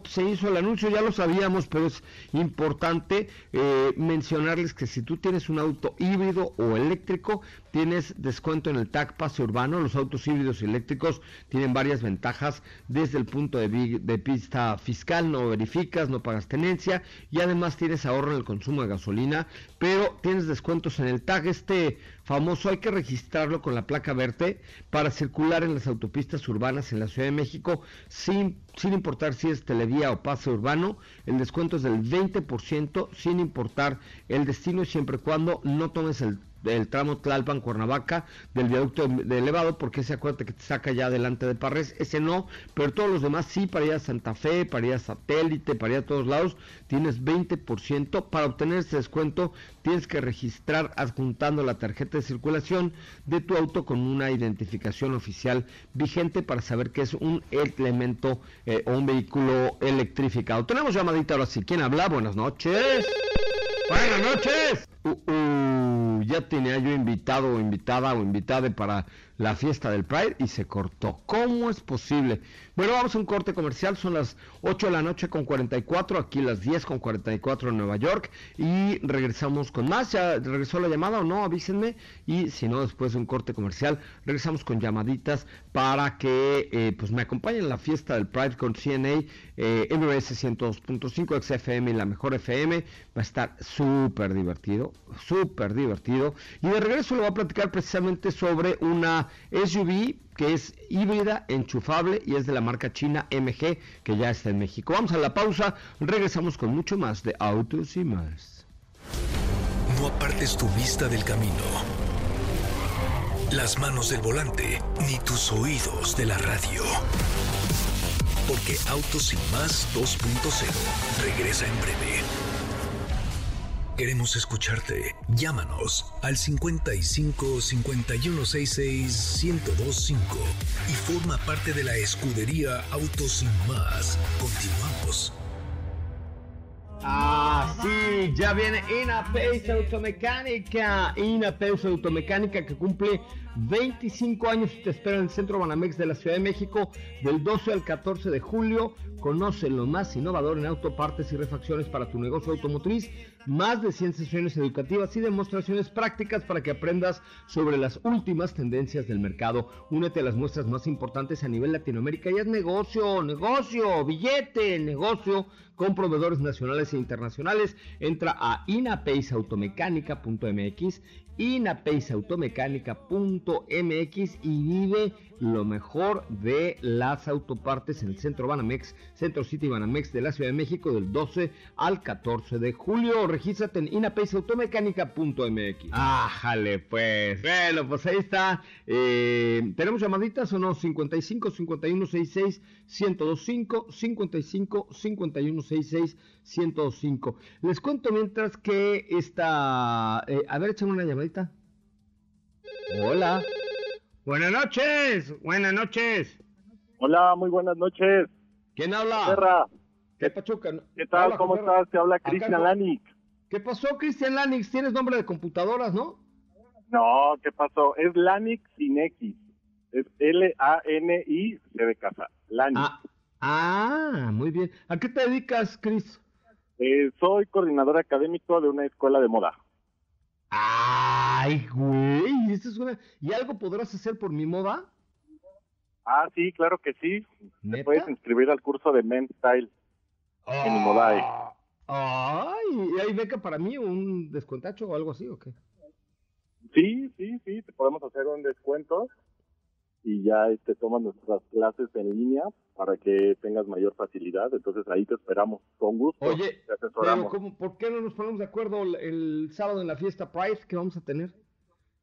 se hizo el anuncio, ya lo sabíamos, pero es importante eh, mencionarles que si tú tienes un auto híbrido o eléctrico, tienes descuento en el TAC Pase Urbano. Los autos híbridos y eléctricos tienen varias ventajas desde el punto de, vista fiscal, no verificas, no pagas tenencia y además tienes ahorro en el consumo de gasolina, pero tienes descuentos en el TAG este famoso hay que registrarlo con la placa verde para circular en las autopistas urbanas en la Ciudad de México sin, sin importar si es televía o pase urbano. El descuento es del 20% sin importar el destino y siempre y cuando no tomes el del tramo Tlalpan Cuernavaca del viaducto de elevado porque ese acuérdate que te saca ya delante de Parres, ese no, pero todos los demás sí, para ir a Santa Fe, para ir a Satélite, para ir a todos lados, tienes 20%. Para obtener ese descuento tienes que registrar adjuntando la tarjeta de circulación de tu auto con una identificación oficial vigente para saber que es un elemento eh, o un vehículo electrificado. Tenemos llamadita ahora sí. ¿Quién habla? Buenas noches. Buenas noches. Ya tenía yo invitado o invitada o invitada para la fiesta del Pride y se cortó. ¿Cómo es posible? Bueno, vamos a un corte comercial, son las 8 de la noche con 44, aquí las 10 con 44 en Nueva York y regresamos con más. ¿Ya regresó la llamada o no? Avísenme y si no, después de un corte comercial, regresamos con llamaditas para que eh, pues me acompañen en la fiesta del Pride con CNA, eh, MBS 102.5, XFM y la mejor FM. Va a estar súper divertido, súper divertido. Y de regreso le voy a platicar precisamente sobre una SUV que es híbrida, enchufable y es de la marca china MG que ya está en México. Vamos a la pausa, regresamos con mucho más de Autos y más. No apartes tu vista del camino, las manos del volante, ni tus oídos de la radio. Porque Autos y más 2.0 regresa en breve. Queremos escucharte. Llámanos al 55 5166 1025 y forma parte de la escudería Autos sin más. Continuamos. Ah, sí, ya viene Inapace Automecánica. Inapace Automecánica que cumple 25 años y te espera en el Centro Banamex de la Ciudad de México del 12 al 14 de julio. Conoce lo más innovador en autopartes y refacciones para tu negocio automotriz. Más de 100 sesiones educativas y demostraciones prácticas para que aprendas sobre las últimas tendencias del mercado. Únete a las muestras más importantes a nivel Latinoamérica y haz negocio, negocio, billete, negocio con proveedores nacionales e internacionales. Entra a inapaceautomecánica.mx inapaceautomecánica.mx y vive lo mejor de las autopartes en el Centro Banamex, Centro City Banamex de la Ciudad de México del 12 al 14 de julio. Regístrate en inapaceautomecánica.mx. Ájale, pues. Bueno, pues ahí está. Eh, ¿Tenemos llamaditas o no? 55 51 66 1025 55 51 66 1025. Les cuento mientras que está. Eh, a ver, échame una llamadita. Hola. Buenas noches. Buenas noches. Hola, muy buenas noches. ¿Quién habla? Serra. ¿Qué pachuca? ¿Qué tal? ¿Cómo estás? Te habla Cristian Lanix. ¿Qué pasó, Cristian Lanix? Tienes nombre de computadoras, ¿no? No, ¿qué pasó? Es Lanix sin X. Es L-A-N-I-C de casa. Lanix. Ah, ah, muy bien. ¿A qué te dedicas, Cris? Eh, soy coordinador académico de una escuela de moda. Ay, güey, esa es una... ¿Y algo podrás hacer por mi moda? Ah, sí, claro que sí. Te ¿Neta? puedes inscribir al curso de Men's Style. en Imodae. Ah, Ay, ¿y hay beca para mí un descuentacho o algo así o qué? Sí, sí, sí, te podemos hacer un descuento y ya te toman nuestras clases en línea para que tengas mayor facilidad. Entonces ahí te esperamos. Con gusto. Oye, te pero asesoramos. ¿cómo, ¿por qué no nos ponemos de acuerdo el, el sábado en la fiesta Pride que vamos a tener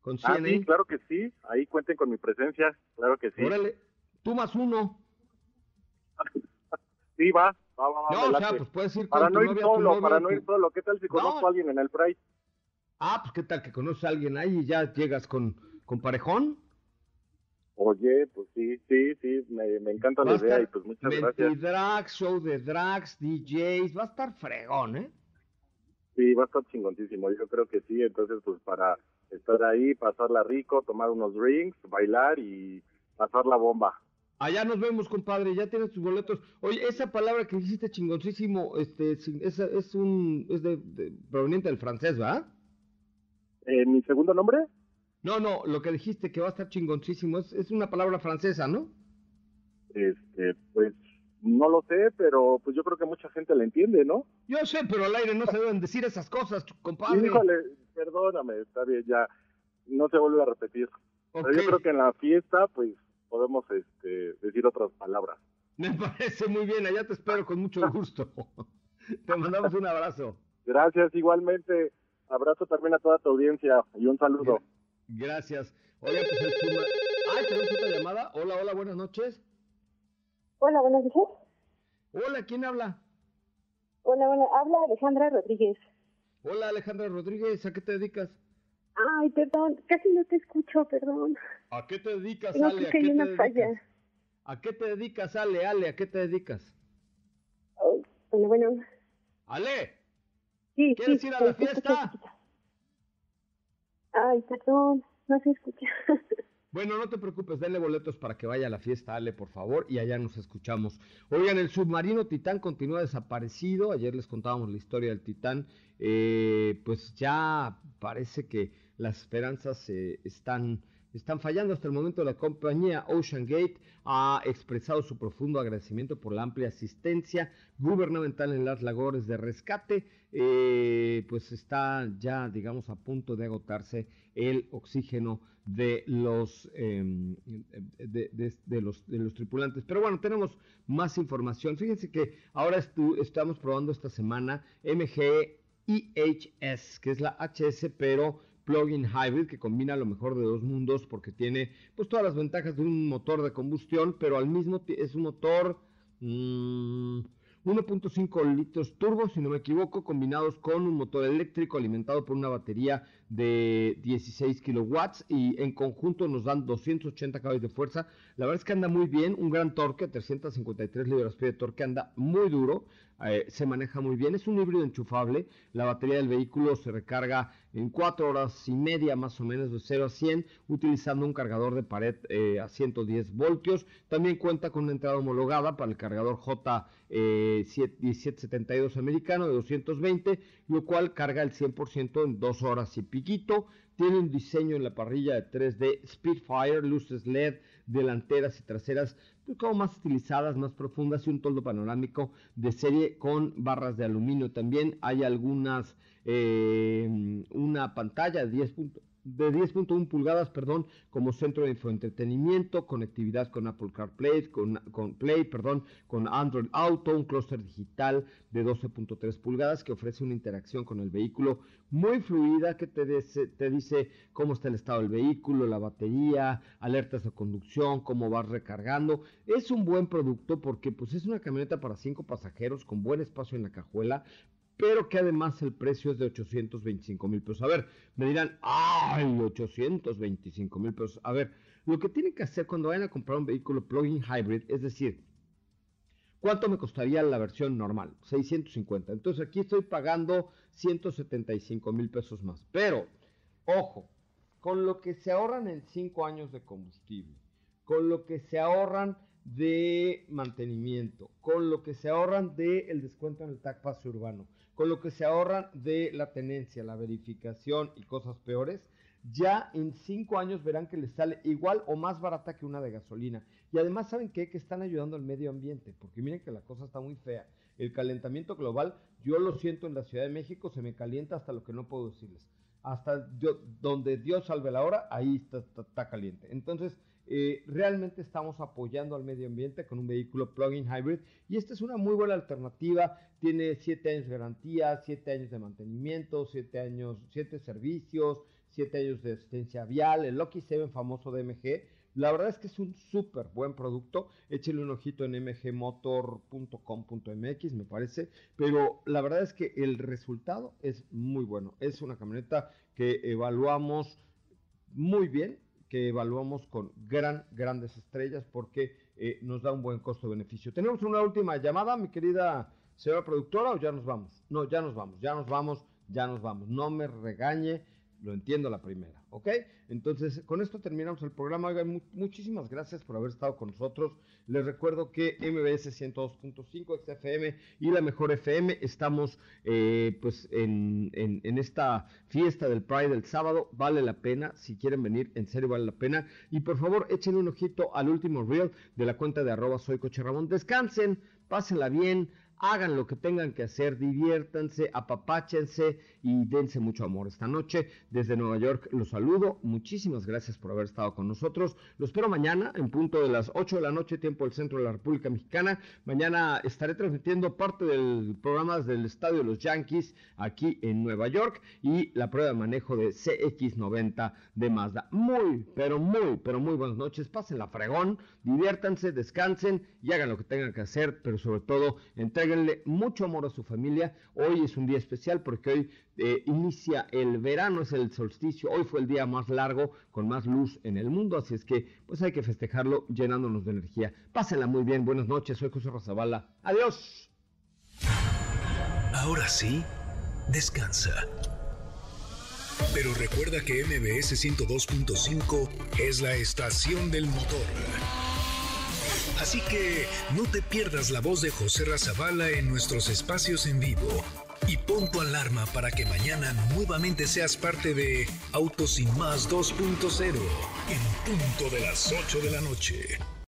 con Ah, sí, claro que sí. Ahí cuenten con mi presencia. Claro que sí. Órale, tú más uno. <laughs> Sí, va. Va, va, va, No, o sea, pues puedes ir para con tu no ir novia, solo, para no ir solo. ¿Qué tal si conozco No. a alguien en el Pride? Ah, pues qué tal que conoces a alguien ahí y ya llegas con, con parejón. Oye, pues sí, sí, sí, me, me encanta la idea y pues muchas gracias. Mentidrags, show de drags, DJs, va a estar fregón, ¿eh? Sí, va a estar chingoncísimo, yo creo que sí, entonces pues para estar ahí, pasarla rico, tomar unos drinks, bailar y pasar la bomba. Allá nos vemos, compadre, ya tienes tus boletos. Oye, esa palabra que dijiste chingoncísimo, este, es, es un, es de, de- proveniente del francés, ¿va? Eh, ¿Mi segundo nombre? No, no, lo que dijiste que va a estar chingoncísimo es, es una palabra francesa, ¿no? Este, pues no lo sé, pero pues yo creo que mucha gente la entiende, ¿no? Yo sé, pero al aire no se deben decir esas cosas, compadre. Híjole, perdóname, está bien, ya no se vuelve a repetir. Pero Ok, yo creo que en la fiesta, pues podemos este, decir otras palabras. Me <laughs> parece muy bien, allá te espero con mucho gusto. <laughs> te mandamos un abrazo. Gracias, igualmente. Abrazo también a toda tu audiencia y un saludo. Gracias. Oye, pues el suma... Ay, tenemos otra llamada. Hola, hola, buenas noches. Hola, buenas noches. Hola, ¿quién habla? Hola, hola. Habla Alejandra Rodríguez. Hola, Alejandra Rodríguez, ¿a qué te dedicas? Ay, perdón, casi no te escucho, perdón. ¿A qué te dedicas, Tengo Ale? ¿A que qué hay te una dedicas? falla. ¿A qué te dedicas, Ale? Ale, ¿a qué te dedicas? Oh, bueno, bueno. Ale, Sí, ¿quieres sí, ir a la fiesta? Ay, perdón, no se escucha. <laughs> Bueno, no te preocupes, denle boletos para que vaya a la fiesta, Ale, por favor, y allá nos escuchamos. Oigan, el submarino Titán continúa desaparecido. Ayer les contábamos la historia del Titán. Eh, pues ya parece que las esperanzas eh, están están fallando hasta el momento. La compañía Ocean Gate ha expresado su profundo agradecimiento por la amplia asistencia gubernamental en las labores de rescate. Eh, pues está ya, digamos, a punto de agotarse el oxígeno de los, em, de, los, de los tripulantes. Pero bueno, tenemos más información. Fíjense que ahora estamos probando esta semana MGEHS, que es la HS, pero plug-in hybrid que combina lo mejor de dos mundos porque tiene pues todas las ventajas de un motor de combustión, pero al mismo es un motor 1.5 mm, litros turbo, si no me equivoco, combinados con un motor eléctrico alimentado por una batería de 16 kilowatts y en conjunto nos dan 280 caballos de fuerza. La verdad es que anda muy bien, un gran torque, 353 libras-pie de torque, anda muy duro. Eh, se maneja muy bien. Es un híbrido enchufable. La batería del vehículo se recarga en 4 horas y media más o menos de 0 a 100 utilizando un cargador de pared eh, a 110 voltios. También cuenta con una entrada homologada para el cargador J1772 eh, americano de 220, lo cual carga el 100% en 2 horas y Tiene un diseño en la parrilla de 3D Speedfire, luces LED delanteras y traseras pues, como más estilizadas, más profundas y un toldo panorámico de serie con barras de aluminio. También hay algunas, eh, una pantalla de 10 puntos de 10.1 pulgadas, perdón, como centro de infoentretenimiento, conectividad con Apple CarPlay, con, con Play, perdón, con Android Auto, un clúster digital de 12.3 pulgadas que ofrece una interacción con el vehículo muy fluida que te, te dice cómo está el estado del vehículo, la batería, alertas de conducción, cómo vas recargando. Es un buen producto porque pues es una camioneta para cinco pasajeros con buen espacio en la cajuela, pero que además el precio es de 825 mil pesos. A ver, me dirán, ay, 825 mil pesos. A ver, lo que tienen que hacer cuando vayan a comprar un vehículo plug-in hybrid, es decir, ¿cuánto me costaría la versión normal? 650. Entonces aquí estoy pagando 175 mil pesos más. Pero, ojo, con lo que se ahorran en 5 años de combustible, con lo que se ahorran de mantenimiento, con lo que se ahorran del el descuento en el TAC pase urbano, con lo que se ahorran de la tenencia, la verificación y cosas peores, ya en cinco años verán que les sale igual o más barata que una de gasolina. Y además, ¿saben qué? Que están ayudando al medio ambiente, porque miren que la cosa está muy fea. El calentamiento global, yo lo siento en la Ciudad de México, se me calienta hasta lo que no puedo decirles. Hasta donde Dios salve la hora, ahí está, está caliente. Entonces, eh, realmente estamos apoyando al medio ambiente con un vehículo plug-in hybrid y esta es una muy buena alternativa. Tiene 7 años de garantía, 7 años de mantenimiento, 7 años, 7 servicios, 7 años de asistencia vial, el Lucky 7 famoso de MG. La verdad es que es un súper buen producto. Échale un ojito en mgmotor.com.mx, me parece. Pero la verdad es que el resultado es muy bueno. Es una camioneta que evaluamos muy bien que evaluamos con gran, grandes estrellas porque eh, nos da un buen costo-beneficio. Tenemos una última llamada, mi querida señora productora, o ya nos vamos. No, ya nos vamos, ya nos vamos, ya nos vamos. No me regañe, lo entiendo la primera, ¿ok? Entonces, con esto terminamos el programa. muchísimas gracias por haber estado con nosotros. Les recuerdo que MBS 102.5 XFM y la Mejor FM estamos eh, pues en, en, esta fiesta del Pride del sábado. Vale la pena, si quieren venir, en serio vale la pena. Y por favor, echen un ojito al último reel de la cuenta de arroba soy Coche Ramón. Descansen, pásenla bien hagan lo que tengan que hacer, diviértanse, apapáchense y dense mucho amor. Esta noche desde Nueva York los saludo. Muchísimas gracias por haber estado con nosotros. Los espero mañana en punto de las 8 de la noche, tiempo del centro de la República Mexicana. Mañana estaré transmitiendo parte del programa del Estadio de los Yankees aquí en Nueva York y la prueba de manejo de CX90 de Mazda. Muy, pero muy, pero muy buenas noches. Pasen la fregón, diviértanse, descansen y hagan lo que tengan que hacer, pero sobre todo entreguen mucho amor a su familia. Hoy es un día especial porque hoy eh, inicia el verano, es el solsticio. Hoy fue el día más largo, con más luz en el mundo. Así es que, pues hay que festejarlo llenándonos de energía. Pásenla muy bien. Buenas noches. Soy José Razabala. Adiós. Ahora sí, descansa. Pero recuerda que MBS 102.5 es la estación del motor. Así que no te pierdas la voz de José Razabala en nuestros espacios en vivo. Y pon tu alarma para que mañana nuevamente seas parte de Autos sin más 2.0 en punto de las 8 de la noche.